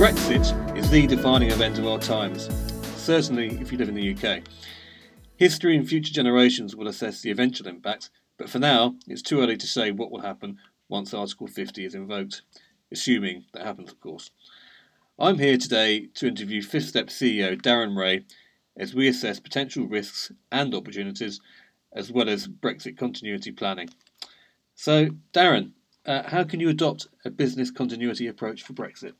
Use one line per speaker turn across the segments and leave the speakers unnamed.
Brexit is the defining event of our times, certainly if you live in the UK. History and future generations will assess the eventual impact, but for now, it's too early to say what will happen once Article 50 is invoked, assuming that happens, of course. I'm here today to interview Fifth Step CEO Darren Ray as we assess potential risks and opportunities, as well as Brexit continuity planning. So, Darren, uh, how can you adopt a business continuity approach for Brexit?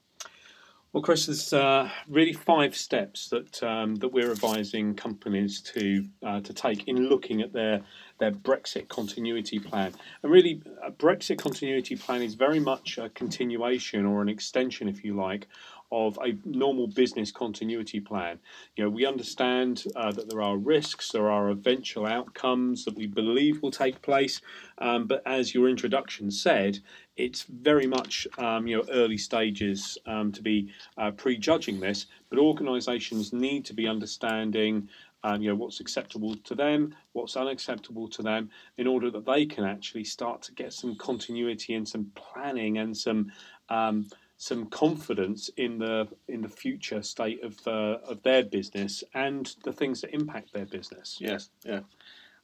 Well, Chris, there's uh, really five steps that um, that we're advising companies to uh, to take in looking at their their Brexit continuity plan. And really, a Brexit continuity plan is very much a continuation or an extension, if you like, of a normal business continuity plan. You know, we understand uh, that there are risks, there are eventual outcomes that we believe will take place, um, but as your introduction said, it's very much um, you know early stages um, to be uh, prejudging this. But organisations need to be understanding. Um, you know what's acceptable to them, what's unacceptable to them, in order that they can actually start to get some continuity and some planning and some um, some confidence in the in the future state of uh, of their business and the things that impact their business.
Yes, yeah.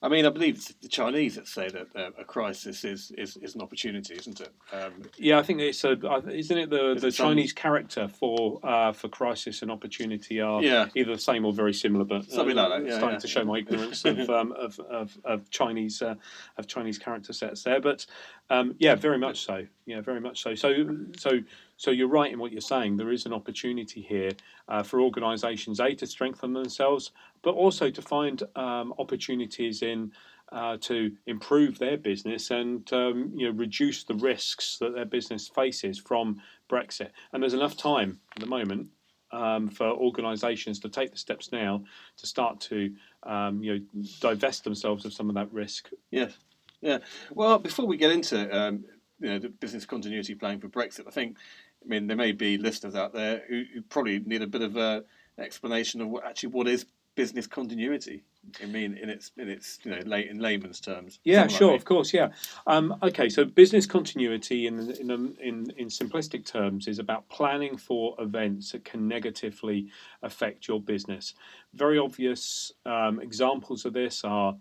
I mean, I believe it's the Chinese that say that uh, a crisis is, is, is an opportunity, isn't it? Um,
yeah, I think it's a, isn't it the, the it Chinese some... character for uh, for crisis and opportunity are yeah. either the same or very similar, but
something like that. Yeah,
starting
yeah.
to show my ignorance of, um, of, of, of Chinese uh, of Chinese character sets there, but um, yeah, very much so. Yeah, very much so. So so so you're right in what you're saying. There is an opportunity here uh, for organisations a to strengthen themselves, but also to find um, opportunities in uh, to improve their business and um, you know reduce the risks that their business faces from Brexit. And there's enough time at the moment um, for organisations to take the steps now to start to um, you know divest themselves of some of that risk.
Yes. Yeah. Well, before we get into um, you know the business continuity planning for Brexit, I think I mean, there may be listeners out there who, who probably need a bit of a, an explanation of what actually what is business continuity. I mean, in its in its you know lay, in layman's terms.
Yeah, sure, like of course, yeah. Um, okay, so business continuity in, in in in simplistic terms is about planning for events that can negatively affect your business. Very obvious um, examples of this are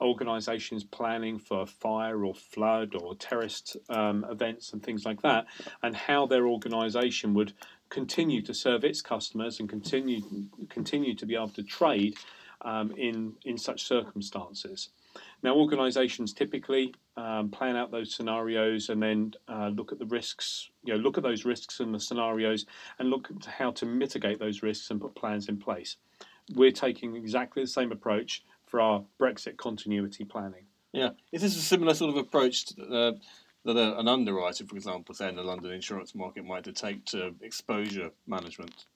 organisations planning for fire or flood or terrorist um, events and things like that, and how their organisation would continue to serve its customers and continue continue to be able to trade um, in in such circumstances. Now, organisations typically um, plan out those scenarios and then uh, look at the risks. You know, look at those risks and the scenarios, and look at how to mitigate those risks and put plans in place. We're taking exactly the same approach for our Brexit continuity planning.
Yeah, is this a similar sort of approach to, uh, that a, an underwriter, for example, say in the London insurance market, might take to exposure management?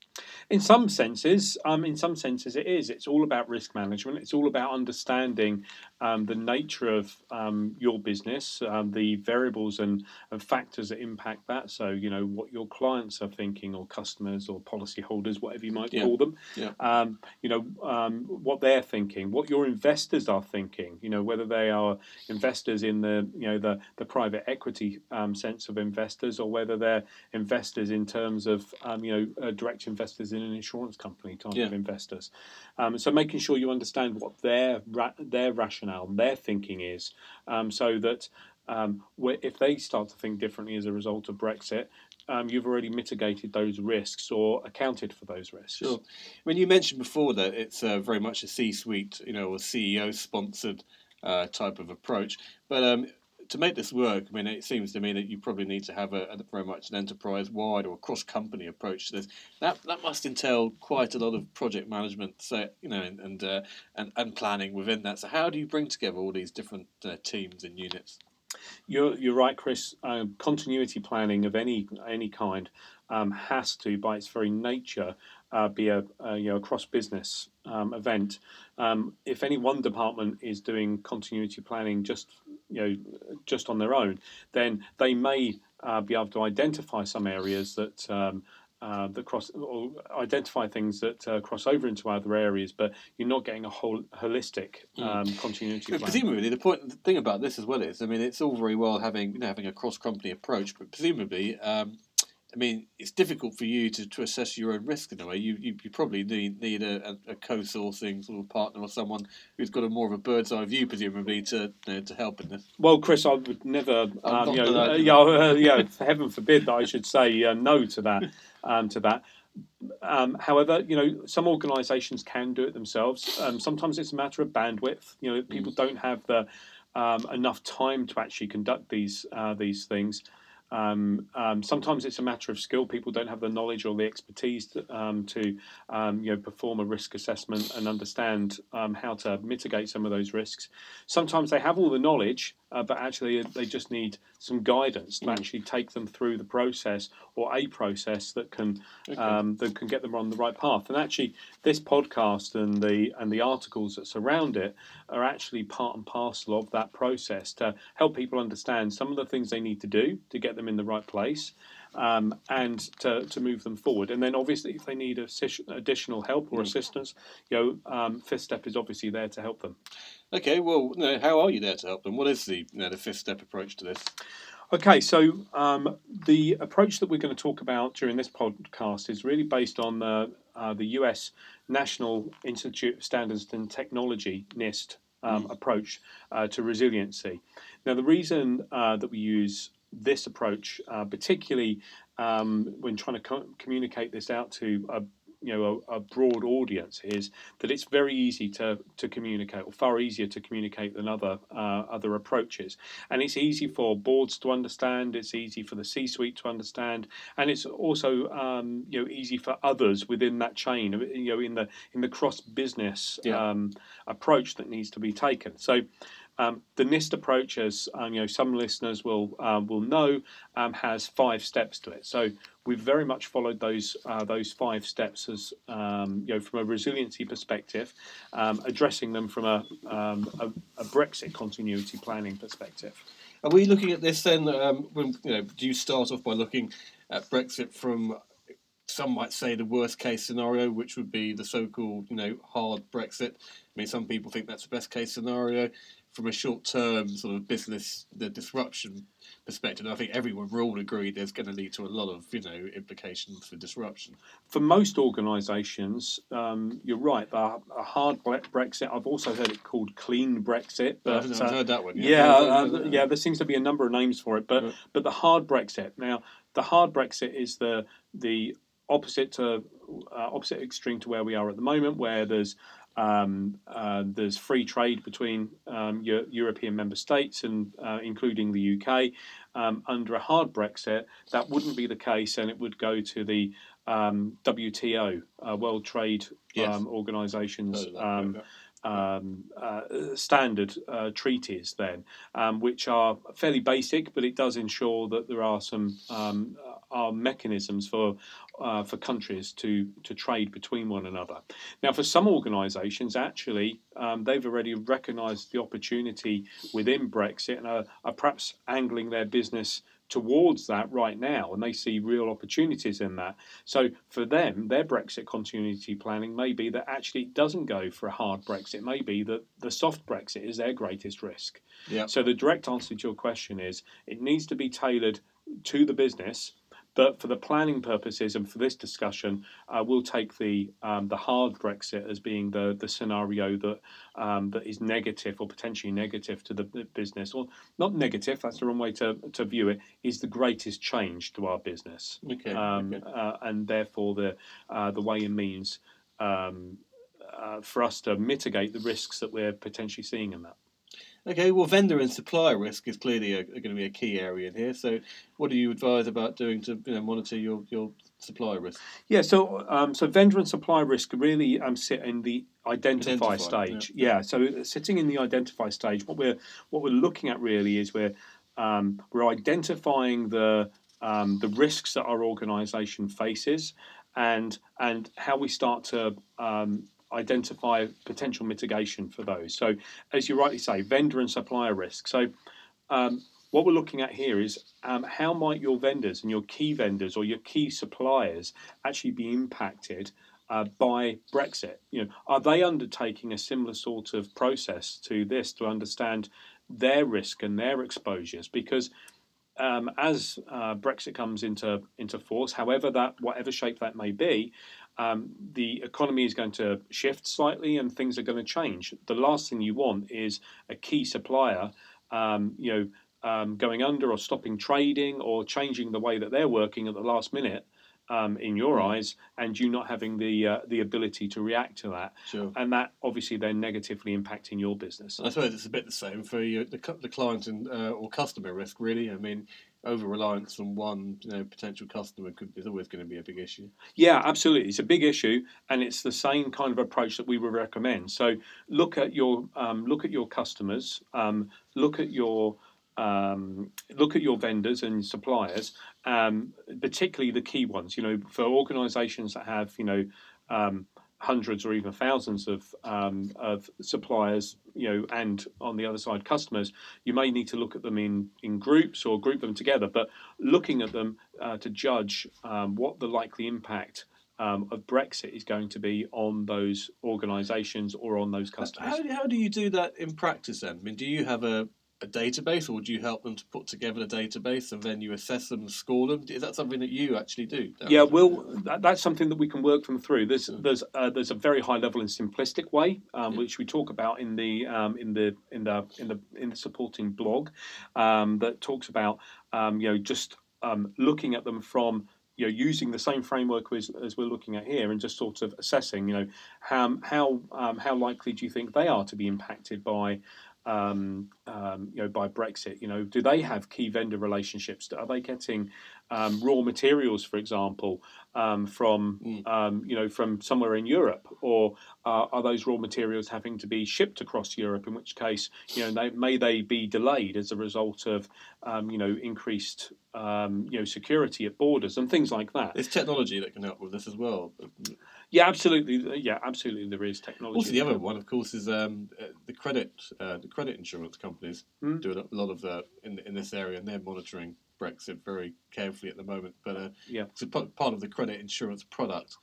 In some senses, um, in some senses, it is. It's all about risk management. It's all about understanding um, the nature of um, your business, um, the variables and, and, factors that impact that. So, you know, what your clients are thinking, or customers, or policyholders, whatever you might yeah. call them. Yeah. Um, you know, um, what they're thinking, what your investors are thinking. You know, whether they are investors in the, you know, the the private equity sense of investors, or whether they're investors in terms of, you know, uh, direct investors in an insurance company type yeah. of investors. so, making sure you understand what their ra- their rationale rationale their thinking is, um, so that um, if they start to think differently as a result of Brexit, um, you've already mitigated those risks or accounted for those risks.
Sure. When you mentioned before that it's uh, very much a C-suite, you know, or CEO-sponsored uh, type of approach, but um, to make this work, I mean, it seems to me that you probably need to have a, a very much an enterprise-wide or cross-company approach to this. That that must entail quite a lot of project management, so you know, and and, uh, and, and planning within that. So, how do you bring together all these different uh, teams and units?
You're you're right, Chris. Uh, continuity planning of any any kind um, has to, by its very nature, uh, be a, a, you know cross business um, event. Um, if any one department is doing continuity planning just you know just on their own, then they may uh, be able to identify some areas that um, uh, that cross or identify things that uh, cross over into other areas, but you're not getting a whole holistic um, continuity plan.
presumably, the point, the thing about this as well is, I mean, it's all very well having you know having a cross company approach, but presumably, um, I mean, it's difficult for you to, to assess your own risk in a way. You you, you probably need need a, a, a co-sourcing sort of partner or someone who's got a more of a bird's eye view, presumably, to you know, to help in this.
Well, Chris, I would never, um, you know, uh, yeah, uh, yeah, heaven forbid that I should say uh, no to that. Um, to that. Um, however, you know, some organisations can do it themselves. Um, sometimes it's a matter of bandwidth. You know, people don't have the um, enough time to actually conduct these uh, these things. Um, um, sometimes it's a matter of skill. People don't have the knowledge or the expertise to, um, to um, you know, perform a risk assessment and understand um, how to mitigate some of those risks. Sometimes they have all the knowledge, uh, but actually they just need some guidance to actually take them through the process or a process that can um, that can get them on the right path. And actually, this podcast and the and the articles that surround it are actually part and parcel of that process to help people understand some of the things they need to do to get them in the right place. Um, and to, to move them forward, and then obviously if they need additional help or assistance, you know, um, Fifth Step is obviously there to help them.
Okay, well, how are you there to help them? What is the you know, the fifth step approach to this?
Okay, so um, the approach that we're going to talk about during this podcast is really based on the uh, the US National Institute of Standards and Technology (NIST) um, approach uh, to resiliency. Now, the reason uh, that we use this approach, uh, particularly um, when trying to co- communicate this out to a you know a, a broad audience is that it's very easy to to communicate or far easier to communicate than other uh, other approaches and it's easy for boards to understand it's easy for the c-suite to understand and it's also um, you know easy for others within that chain you know in the in the cross business
Yeah.
um, approach that needs to be taken so um, the NIST approach, as um, you know, some listeners will um, will know, um, has five steps to it. So we've very much followed those uh, those five steps as um, you know from a resiliency perspective, um, addressing them from a, um, a, a Brexit continuity planning perspective.
Are we looking at this then? When, you know, do you start off by looking at Brexit from some might say the worst case scenario, which would be the so-called you know hard Brexit? I mean, some people think that's the best case scenario. From a short-term sort of business the disruption perspective, I think everyone will all agree there's going to lead to a lot of you know implications for disruption.
For most organisations, um, you're right. A, a hard Brexit. I've also heard it called clean Brexit, But,
I
but
haven't
uh,
heard that one. yet.
Yeah, uh, yeah. There seems to be a number of names for it, but
Yeah.
but the hard Brexit. Now, the hard Brexit is the the opposite to uh, opposite extreme to where we are at the moment, where there's um, uh, there's free trade between um, Eu- European member states and uh, including the UK. Um, under a hard Brexit, that wouldn't be the case, and it would go to the um, WTO, uh, World Trade
Yes.
um, Organization's
Heard of that,
um, um, uh, standard uh, treaties then, um, which are fairly basic, but it does ensure that there are some um, are mechanisms for uh, for countries to to trade between one another. Now, for some organisations, actually, um, they've already recognised the opportunity within Brexit and are, are perhaps angling their business towards that right now, and they see real opportunities in that. So for them, their Brexit continuity planning may be that actually it doesn't go for a hard Brexit. It may be that the soft Brexit is their greatest risk.
Yeah.
So the direct answer to your question is it needs to be tailored to the business. But for the planning purposes and for this discussion, uh, we'll take the um, the hard Brexit as being the the scenario that um, that is negative or potentially negative to the business, or not negative. That's the wrong way to, to view it. Is the greatest change to our business,
Okay.
um,
okay.
uh, and therefore the uh, the way and means um, uh, for us to mitigate the risks that we're potentially seeing in that.
Okay, well, vendor and supplier risk is clearly a, going to be a key area in here. So, what do you advise about doing to you know, monitor your, your supplier risk?
Yeah, so um, so vendor and supply risk really um, sit in the identify,
Identify,
stage. Yeah. so sitting in the identify stage, what we're what we're looking at really is we're um, we're identifying the um, the risks that our organisation faces, and and how we start to um, identify potential mitigation for those. So, as you rightly say, vendor and supplier risk. So. Um, what we're looking at here is um, how might your vendors and your key vendors or your key suppliers actually be impacted uh, by Brexit? You know, are they undertaking a similar sort of process to this to understand their risk and their exposures? Because um, as uh, Brexit comes into into force, however that whatever shape that may be, um, the economy is going to shift slightly and things are going to change. The last thing you want is a key supplier, um, you know, um, going under or stopping trading or changing the way that they're working at the last minute. Um, in your
Mm.
eyes, and you not having the uh, the ability to react to that,
Sure.
and that obviously then negatively impacting your business.
I suppose it's a bit the same for you, the, the client and uh, or customer risk. Really, I mean, over reliance on one you know, potential customer could, is always going to be a big issue.
Yeah, absolutely. It's a big issue, and it's the same kind of approach that we would recommend. So look at your um, look at your customers, um, look at your um, look at your vendors and suppliers, um, particularly the key ones. You know, for organisations that have you know um, hundreds or even thousands of um, of suppliers, you know, and on the other side customers, you may need to look at them in in groups or group them together. But looking at them uh, to judge um, what the likely impact um, of Brexit is going to be on those organisations or on those customers.
How, how do you do that in practice then? I mean, do you have a, a database or do you help them to put together a database and then you assess them and score them? Is that something that you actually do? Darren?
Yeah, well, that, that's something that we can work them through. There's there's uh, there's a very high level and simplistic way, um,
Yeah.
which we talk about in the um, in the in the in the in the supporting blog, um, that talks about um, you know just um, looking at them from you know using the same framework as, as we're looking at here and just sort of assessing you know how how um, how likely do you think they are to be impacted by um, um, you know by Brexit you know do they have key vendor relationships are they getting um, raw materials for example um, from
Mm.
um, you know from somewhere in Europe or uh, are those raw materials having to be shipped across Europe in which case you know they, may they be delayed as a result of um, you know increased um, you know security at borders and things like that
There's technology that can help with this as well.
Yeah absolutely yeah absolutely there is technology
Also, the other one, of course, is um, uh, the credit uh, the credit insurance companies
Mm.
do a lot of the in in this area, and they're monitoring Brexit very carefully at the moment. But uh,
Yeah.
so part, part of the credit insurance product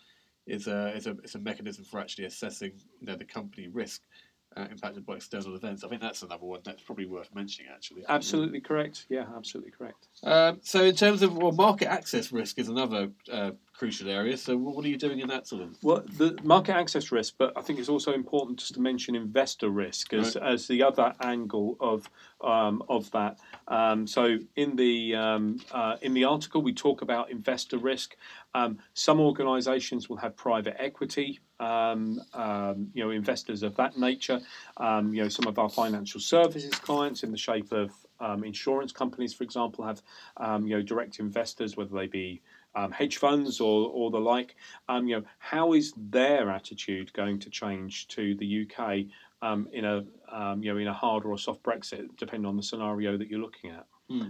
is a is a is a mechanism for actually assessing you know the company risk. Uh, impacted by external events. I think that's another one that's probably worth mentioning. Actually,
absolutely correct yeah absolutely correct
Um, so, in terms of well, market access risk is another uh, crucial area. So, what are you doing in that sort of?
Well, the market access risk, but I think it's also important just to mention investor risk as, as the other angle of um, of that. Um, so in the um, uh, in the article, we talk about investor risk. Um, some organisations will have private equity, um, um, you know, investors of that nature. Um, you know, some of our financial services clients, in the shape of um, insurance companies, for example, have um, you know direct investors, whether they be um, hedge funds or, or the like. Um, you know, how is their attitude going to change to the UK um, in a um, you know in a hard or a soft Brexit, depending on the scenario that you're looking at.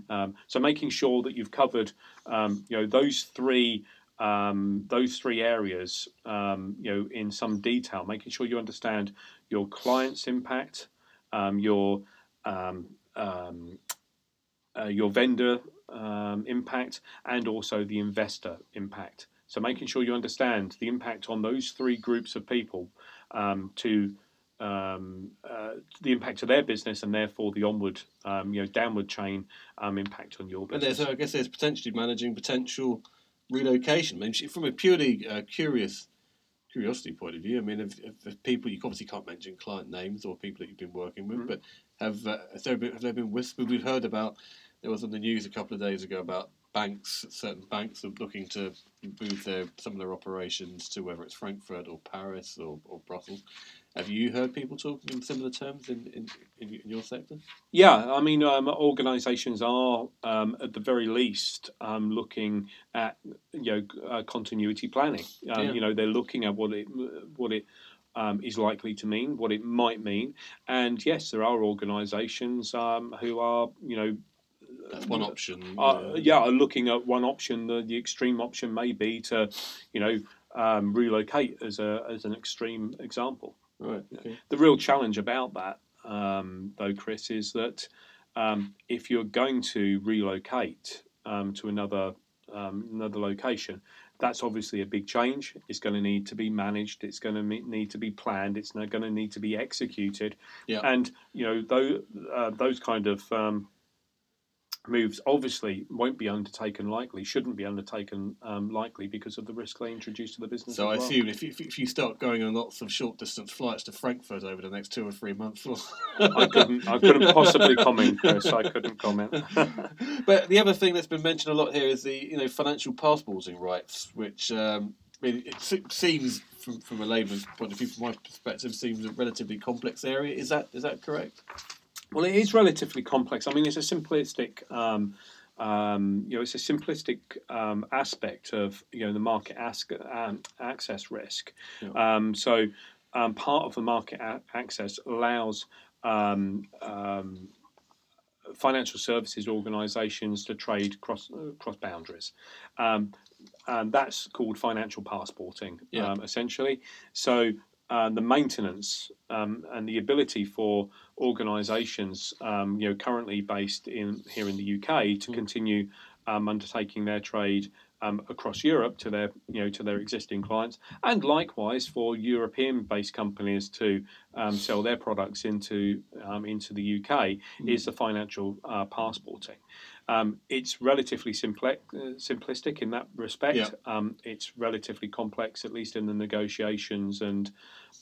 Um, so making sure that you've covered um, you know those three. Um, those three areas, um, you know, in some detail, making sure you understand your client's impact, um, your um, um, uh, your vendor um, impact, and also the investor impact. So making sure you understand the impact on those three groups of people um, to um, uh, the impact to their business and therefore the onward, um, you know, downward chain um, impact on your business.
there's, I guess, there's potentially managing potential relocation. I mean, from a purely uh, curious curiosity point of view, I mean, if, if, people you obviously can't mention client names or people that you've been working with,
Mhm.
but have uh, have there been have there been whispered? We've heard about there was on the news a couple of days ago about banks, certain banks are looking to move their some of their operations to whether it's Frankfurt or Paris or, or Brussels. Have you heard people talking in similar terms in, in, in, in your sector?
Yeah, I mean, um, organisations are um, at the very least um, looking at you know uh, continuity planning. Um,
Yeah.
You know, they're looking at what it what it um, is likely to mean, what it might mean, and yes, there are organisations um, who are you know.
That's one option.
Uh, yeah, are looking at one option. The, the extreme option may be to, you know, um, relocate as a as an extreme example.
Right. Okay.
The real challenge about that, um, though, Chris, is that um, if you're going to relocate um, to another um, another location, that's obviously a big change. It's going to need to be managed. It's going to need to be planned. It's going to need to be executed.
Yeah.
And you know those uh, those kind of um, moves obviously won't be undertaken likely, shouldn't be undertaken um, lightly because of the risk they introduce to the business.
So I
well.
assume if, if, if you start going on lots of short distance flights to Frankfurt over the next two or three months, well,
I couldn't. I couldn't possibly comment, Chris. I couldn't comment.
but the other thing that's been mentioned a lot here is the you know financial passporting rights, which um, I mean, it seems from, from a layman's point of view, from my perspective, seems a relatively complex area. Is that is that correct?
Well, it is relatively complex. I mean, it's a simplistic, um, um, you know, it's a simplistic um, aspect of you know the market ask, um, access risk.
Yeah.
Um, so, um, part of the market a- access allows um, um, financial services organisations to trade cross uh, cross boundaries. Um, and that's called financial passporting,
Yeah.
um, essentially. So uh, the maintenance um, and the ability for organisations, um, you know, currently based in here in the UK, to
Mm.
continue um, undertaking their trade um, across Europe to their, you know, to their existing clients, and likewise for European-based companies to um, sell their products into um, into the UK, is the financial uh, passporting. Um, it's relatively simple, uh, simplistic in that respect.
Yeah.
Um, it's relatively complex, at least in the negotiations and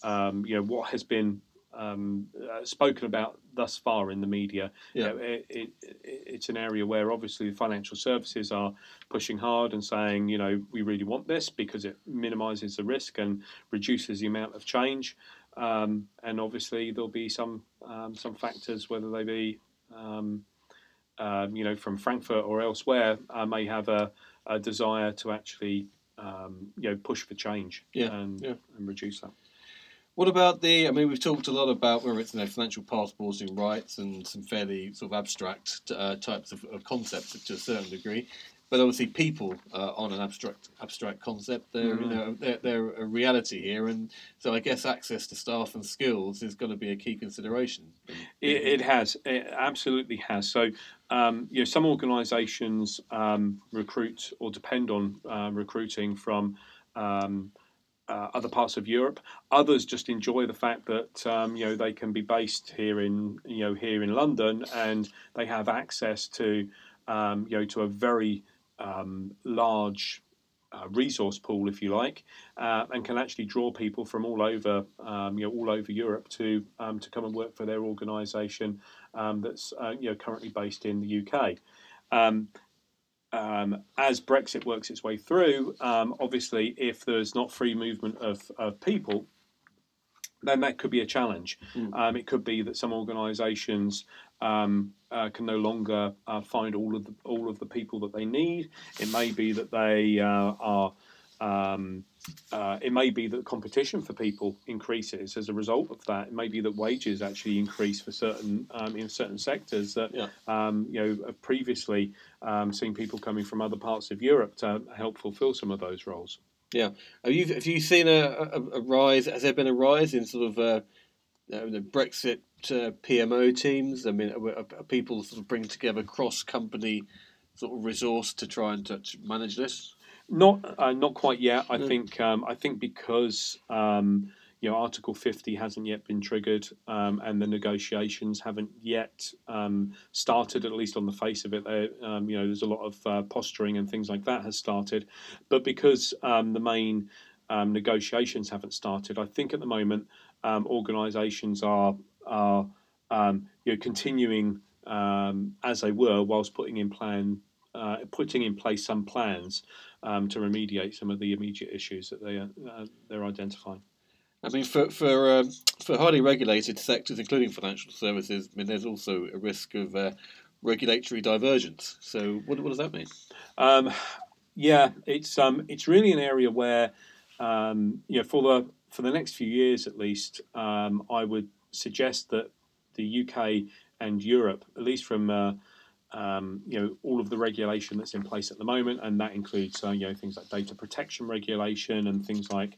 um, you know what has been um, uh, spoken about thus far in the media. You know, it, it, it, it's an area where obviously the financial services are pushing hard and saying, you know, we really want this because it minimises the risk and reduces the amount of change. Um, and obviously there'll be some um, some factors, whether they be um, you know from Frankfurt or elsewhere, uh, may have a, a desire to actually um, you know push for change
Yeah,
and,
yeah.
and reduce that.
What about the? I mean, we've talked a lot about whether it's you know, financial passporting rights and some fairly sort of abstract uh, types of, of concepts to a certain degree. But obviously, people uh, on an abstract abstract concept. They're you
Mhm.
know they're, they're a reality here, and so I guess access to staff and skills is going to be a key consideration.
It, it has. It absolutely has. So, um, you know, some organisations um, recruit or depend on uh, recruiting from um, uh, other parts of Europe. Others just enjoy the fact that um, you know they can be based here in you know here in London and they have access to um, you know to a very um, large. Uh, resource pool, if you like, uh, and can actually draw people from all over, um, you know, all over Europe to um, to come and work for their organisation um, that's uh, you know currently based in the UK. Um, um, as Brexit works its way through, um, obviously, if there's not free movement of, of people, then that could be a challenge.
Mm.
Um, it could be that some organisations um, uh, can no longer uh, find all of the, all of the people that they need. It may be that they uh, are. Um, uh, it may be that competition for people increases as a result of that. It may be that wages actually increase for certain um, in certain sectors that
Yeah.
um, you know have previously um, seen people coming from other parts of Europe to help fulfil some of those roles. Yeah.
Have you have you seen a, a, a rise? Has there been a rise in sort of uh, uh, the Brexit uh, PMO teams? I mean, are, are people sort of bring together cross company sort of resource to try and to, manage this?
Not uh, not quite yet. I
Mm.
think um, I think because um, you know Article fifty hasn't yet been triggered um, and the negotiations haven't yet um, started. At least on the face of it, there um, you know there's a lot of uh, posturing and things like that has started. But because um, the main um, negotiations haven't started, I think at the moment um, organisations are are um, you know continuing um, as they were whilst putting in plan uh, putting in place some plans um, to remediate some of the immediate issues that they are, uh, they're identifying.
I mean, for for um, for highly regulated sectors, including financial services, I mean, there's also a risk of uh, regulatory divergence. So, what, what does that mean?
Um, yeah, it's um, it's really an area where um, you know for the for the next few years at least, um, I would suggest that the UK and Europe, at least from uh, um, you know all of the regulation that's in place at the moment, and that includes uh, you know things like data protection regulation and things like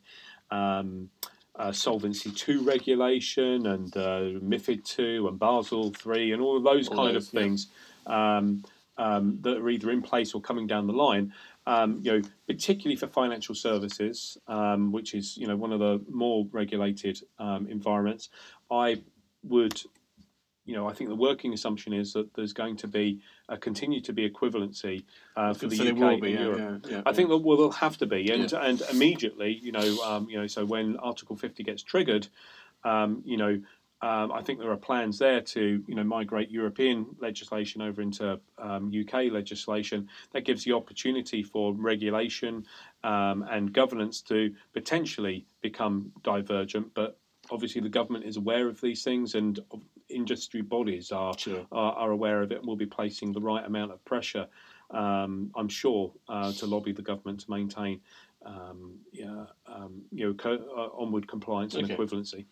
um, uh, Solvency two regulation and uh, MIFID two and Basel three and all of those
All
kind
those,
of
yeah.
things um, um, that are either in place or coming down the line. Um, you know, particularly for financial services, um, which is you know one of the more regulated um, environments, I would, you know, I think the working assumption is that there's going to be uh, continue to be equivalency uh, for the
So
UK and
be, yeah,
Europe.
yeah, yeah,
I think that will there'll have to be, and and immediately, you know, um, you know, so when Article 50 gets triggered, um, you know, um, I think there are plans there to, you know, migrate European legislation over into um, UK legislation. That gives the opportunity for regulation um, and governance to potentially become divergent, but obviously the government is aware of these things and industry bodies are
Sure.
are, are aware of it and will be placing the right amount of pressure, um, I'm sure, uh, to lobby the government to maintain, um, yeah, um, you know, co- uh, onward compliance and
Okay.
equivalency.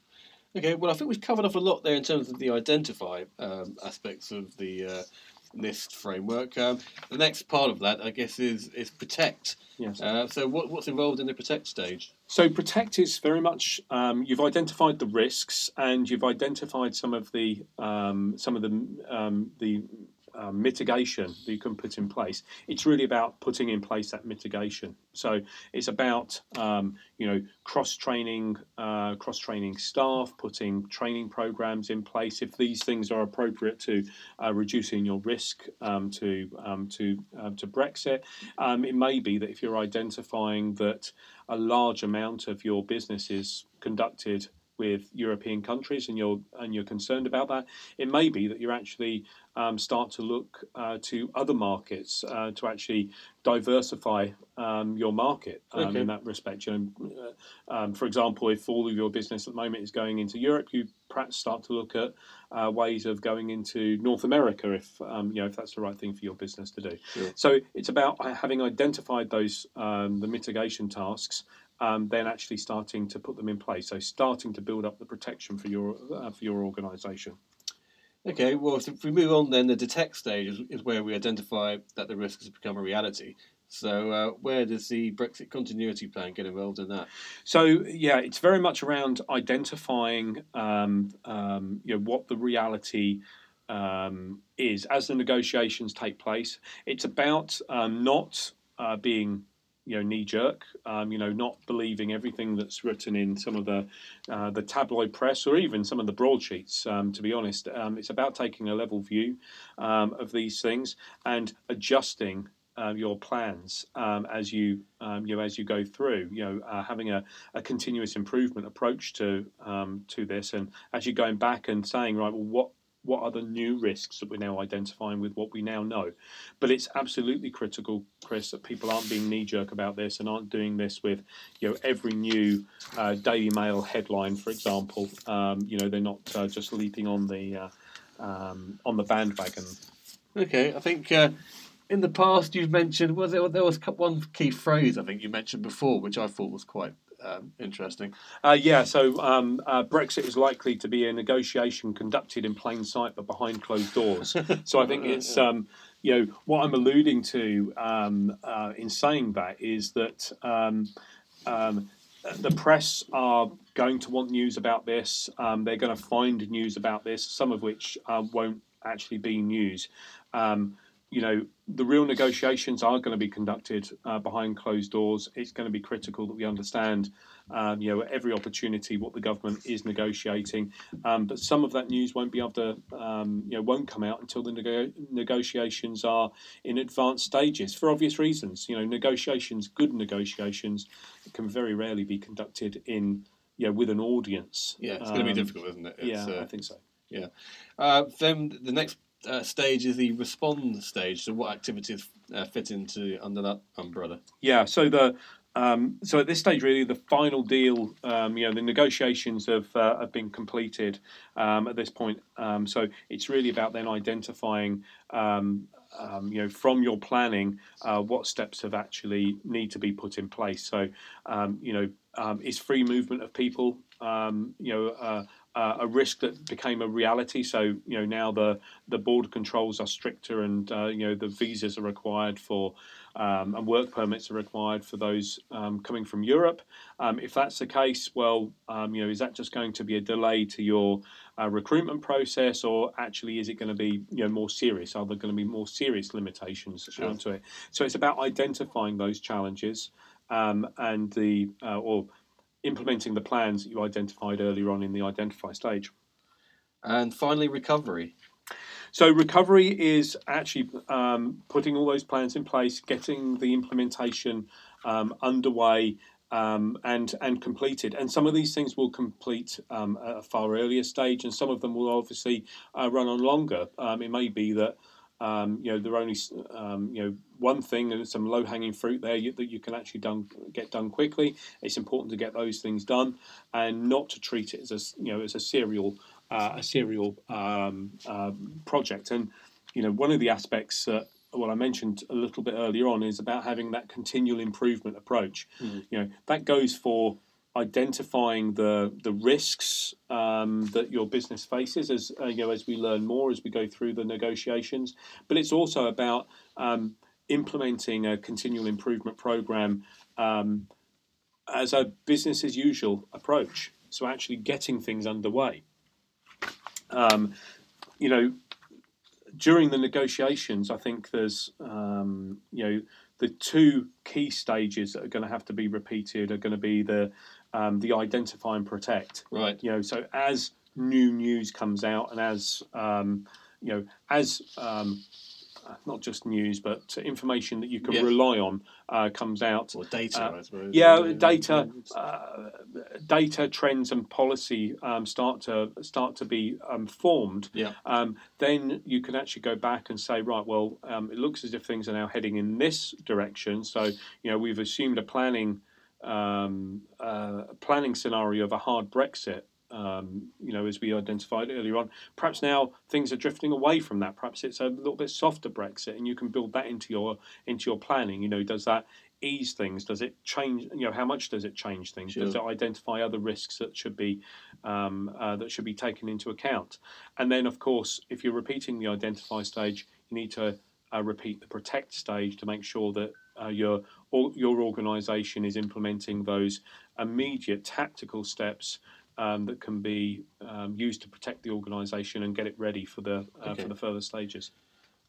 Okay, well, I think we've covered off a lot there in terms of the identify um, aspects of the uh, NIST framework. Um, the next part of that, I guess, is is protect.
Yes.
Uh, so, what, what's involved in the protect stage?
So protect is very much um, you've identified the risks and you've identified some of the um, some of the um, the uh, mitigation that you can put in place. It's really about putting in place that mitigation. So it's about um, you know cross training, uh, cross training staff, putting training programs in place. If these things are appropriate to uh, reducing your risk um, to um, to um, to Brexit, um, it may be that if you're identifying that a large amount of your business is conducted with European countries and you're and you're concerned about that, it may be that you actually um, start to look uh, to other markets uh, to actually diversify um, your market um,
Okay.
in that respect. You know, uh, um, for example, if all of your business at the moment is going into Europe, you perhaps start to look at uh, ways of going into North America if um, you know if that's the right thing for your business to do.
Sure.
So it's about having identified those um, the mitigation tasks. Um, then actually starting to put them in place, so starting to build up the protection for your uh, for your organisation.
Okay, well, so if we move on, then the detect stage is, is where we identify that the risk has become a reality. So, uh, where does the Brexit continuity plan get involved in that?
So yeah, it's very much around identifying um, um, you know what the reality um, is as the negotiations take place. It's about um, not uh, being you know knee jerk, um, you know not believing everything that's written in some of the uh, the tabloid press or even some of the broadsheets. Um, to be honest, um, it's about taking a level view um, of these things and adjusting uh, your plans um, as you um, you know as you go through. You know, uh, having a, a continuous improvement approach to um, to this, and actually going back and saying, right, well, what what are the new risks that we're now identifying with what we now know? But it's absolutely critical, Chris, that people aren't being knee jerk about this and aren't doing this with you know every new uh, Daily Mail headline, for example. Um, you know, they're not uh, just leaping on the uh, um, on the bandwagon.
Okay, I think uh, in the past you've mentioned was there there was one key phrase I think you mentioned before, which I thought was quite um, interesting.
Uh, yeah, so um, uh, Brexit is likely to be a negotiation conducted in plain sight but behind closed doors. so I think it's, um, you know, what I'm alluding to um, uh, in saying that is that um, the press are going to want news about this. They're going to find news about this, some of which uh, won't actually be news. Um, you know, the real negotiations are going to be conducted uh, behind closed doors. It's going to be critical that we understand, um, you know, every opportunity what the government is negotiating. Um, but some of that news won't be able to, um, you know, won't come out until the nego- negotiations are in advanced stages for obvious reasons. You know, negotiations, good negotiations, can very rarely be conducted in, you know, with an audience.
Yeah, it's going to be
Um,
difficult, isn't it? It's,
Yeah,
uh,
I think so.
Uh, then the next uh, stage is the respond stage. So, what activities uh, fit into under that umbrella?
Yeah. So the um, so at this stage, really, the final deal, um, you know, the negotiations have uh, have been completed um, at this point. Um, so it's really about then identifying, um, um, you know, from your planning, uh, what steps have actually need to be put in place. So, you know, is free movement of people, you know, uh, uh, a risk that became a reality. So you know now the the border controls are stricter, and uh, you know the visas are required for um, and work permits are required for those um, coming from Europe. Um, if that's the case, well, um, you know, is that just going to be a delay to your uh, recruitment process, or actually is it going to be you know more serious? Are there going to be more serious limitations
Sure.
to it? So it's about identifying those challenges um, and the uh, or implementing the plans that you identified earlier on in the identify stage.
And finally, recovery.
So recovery is actually um, putting all those plans in place, getting the implementation um, underway. Um, and and completed, and some of these things will complete um, at a far earlier stage, and some of them will obviously uh, run on longer. Um, it may be that um, you know there are only um, you know one thing and some low hanging fruit there you, that you can actually done get done quickly. It's important to get those things done, and not to treat it as a you know as a serial uh, a serial um, um, project. And you know, one of the aspects that what I mentioned a little bit earlier on is about having that continual improvement approach.
Mm.
You know, that goes for identifying the the risks um, that your business faces as uh, you know as we learn more as we go through the negotiations. But it's also about um, implementing a continual improvement program um, as a business as usual approach. So actually getting things underway. Um, you know, during the negotiations, I think there's, um, you know, the two key stages that are going to have to be repeated are going to be the um, the identify and protect.
Right.
You know, so as new news comes out and as um, you know, as um, not just news, but information that you can
Yeah.
rely on uh, comes out.
Or data,
Uh,
I suppose.
Yeah, data, uh, data trends and policy um, start to start to be um, formed.
Yeah.
Um, then you can actually go back and say, right, well, um, it looks as if things are now heading in this direction. So you know, we've assumed a planning um, uh, planning scenario of a hard Brexit. Um, you know, as we identified earlier on, perhaps now things are drifting away from that. Perhaps it's a little bit softer Brexit, and you can build that into your into your planning. You know, does that ease things? Does it change? You know, how much does it change things? Does it identify other risks that should be um, uh, that should be taken into account? And then, of course, if you're repeating the identify stage, you need to uh, repeat the protect stage to make sure that uh, your or, your organisation is implementing those immediate tactical steps um, that can be um, used to protect the organisation and get it ready for the uh,
Okay.
for the further stages.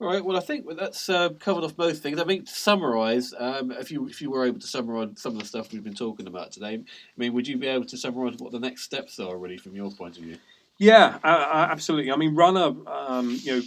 All right. Well, I think that's uh, covered off most things. I mean, to summarise, um, if you if you were able to summarise some of the stuff we've been talking about today, I mean, would you be able to summarise what the next steps are, really, from your point of view?
Yeah, uh, uh, absolutely. I mean, run a um, you know.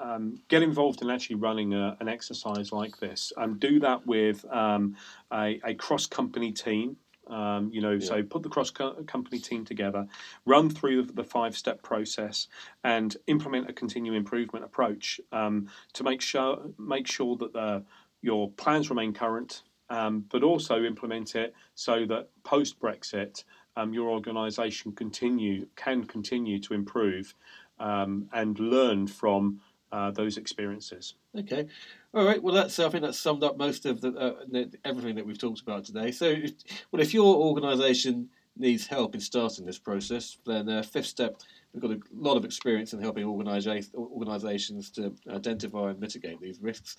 Um, get involved in actually running a, an exercise like this, and do that with um, a, a cross company team. Um, you know, so put the cross co- company team together, run through the, the five step process, and implement a continuous improvement approach um, to make sure make sure that the, your plans remain current, um, but also implement it so that post Brexit, um, your organisation continue can continue to improve um, and learn from uh, those experiences.
Okay. All right. Well, that's I think that's summed up most of the, uh, everything that we've talked about today. So, if, well, if your organisation needs help in starting this process, then uh, fifth step, we've got a lot of experience in helping organisa- organisations to identify and mitigate these risks,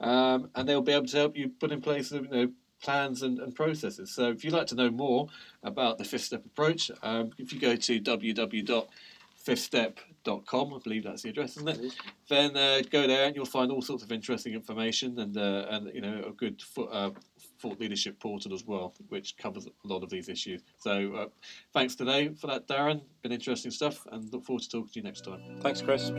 um, and they'll be able to help you put in place, you know. Plans and, and processes. So, if you'd like to know more about the fifth step approach, um, if you go to www.fifthstep.com, I believe that's the address, isn't it? then uh, go there and you'll find all sorts of interesting information and uh, and you know a good fo- uh, thought leadership portal as well, which covers a lot of these issues. So uh, thanks today for that, Darren. Been interesting stuff, and look forward to talking to you next time.
Thanks, Chris.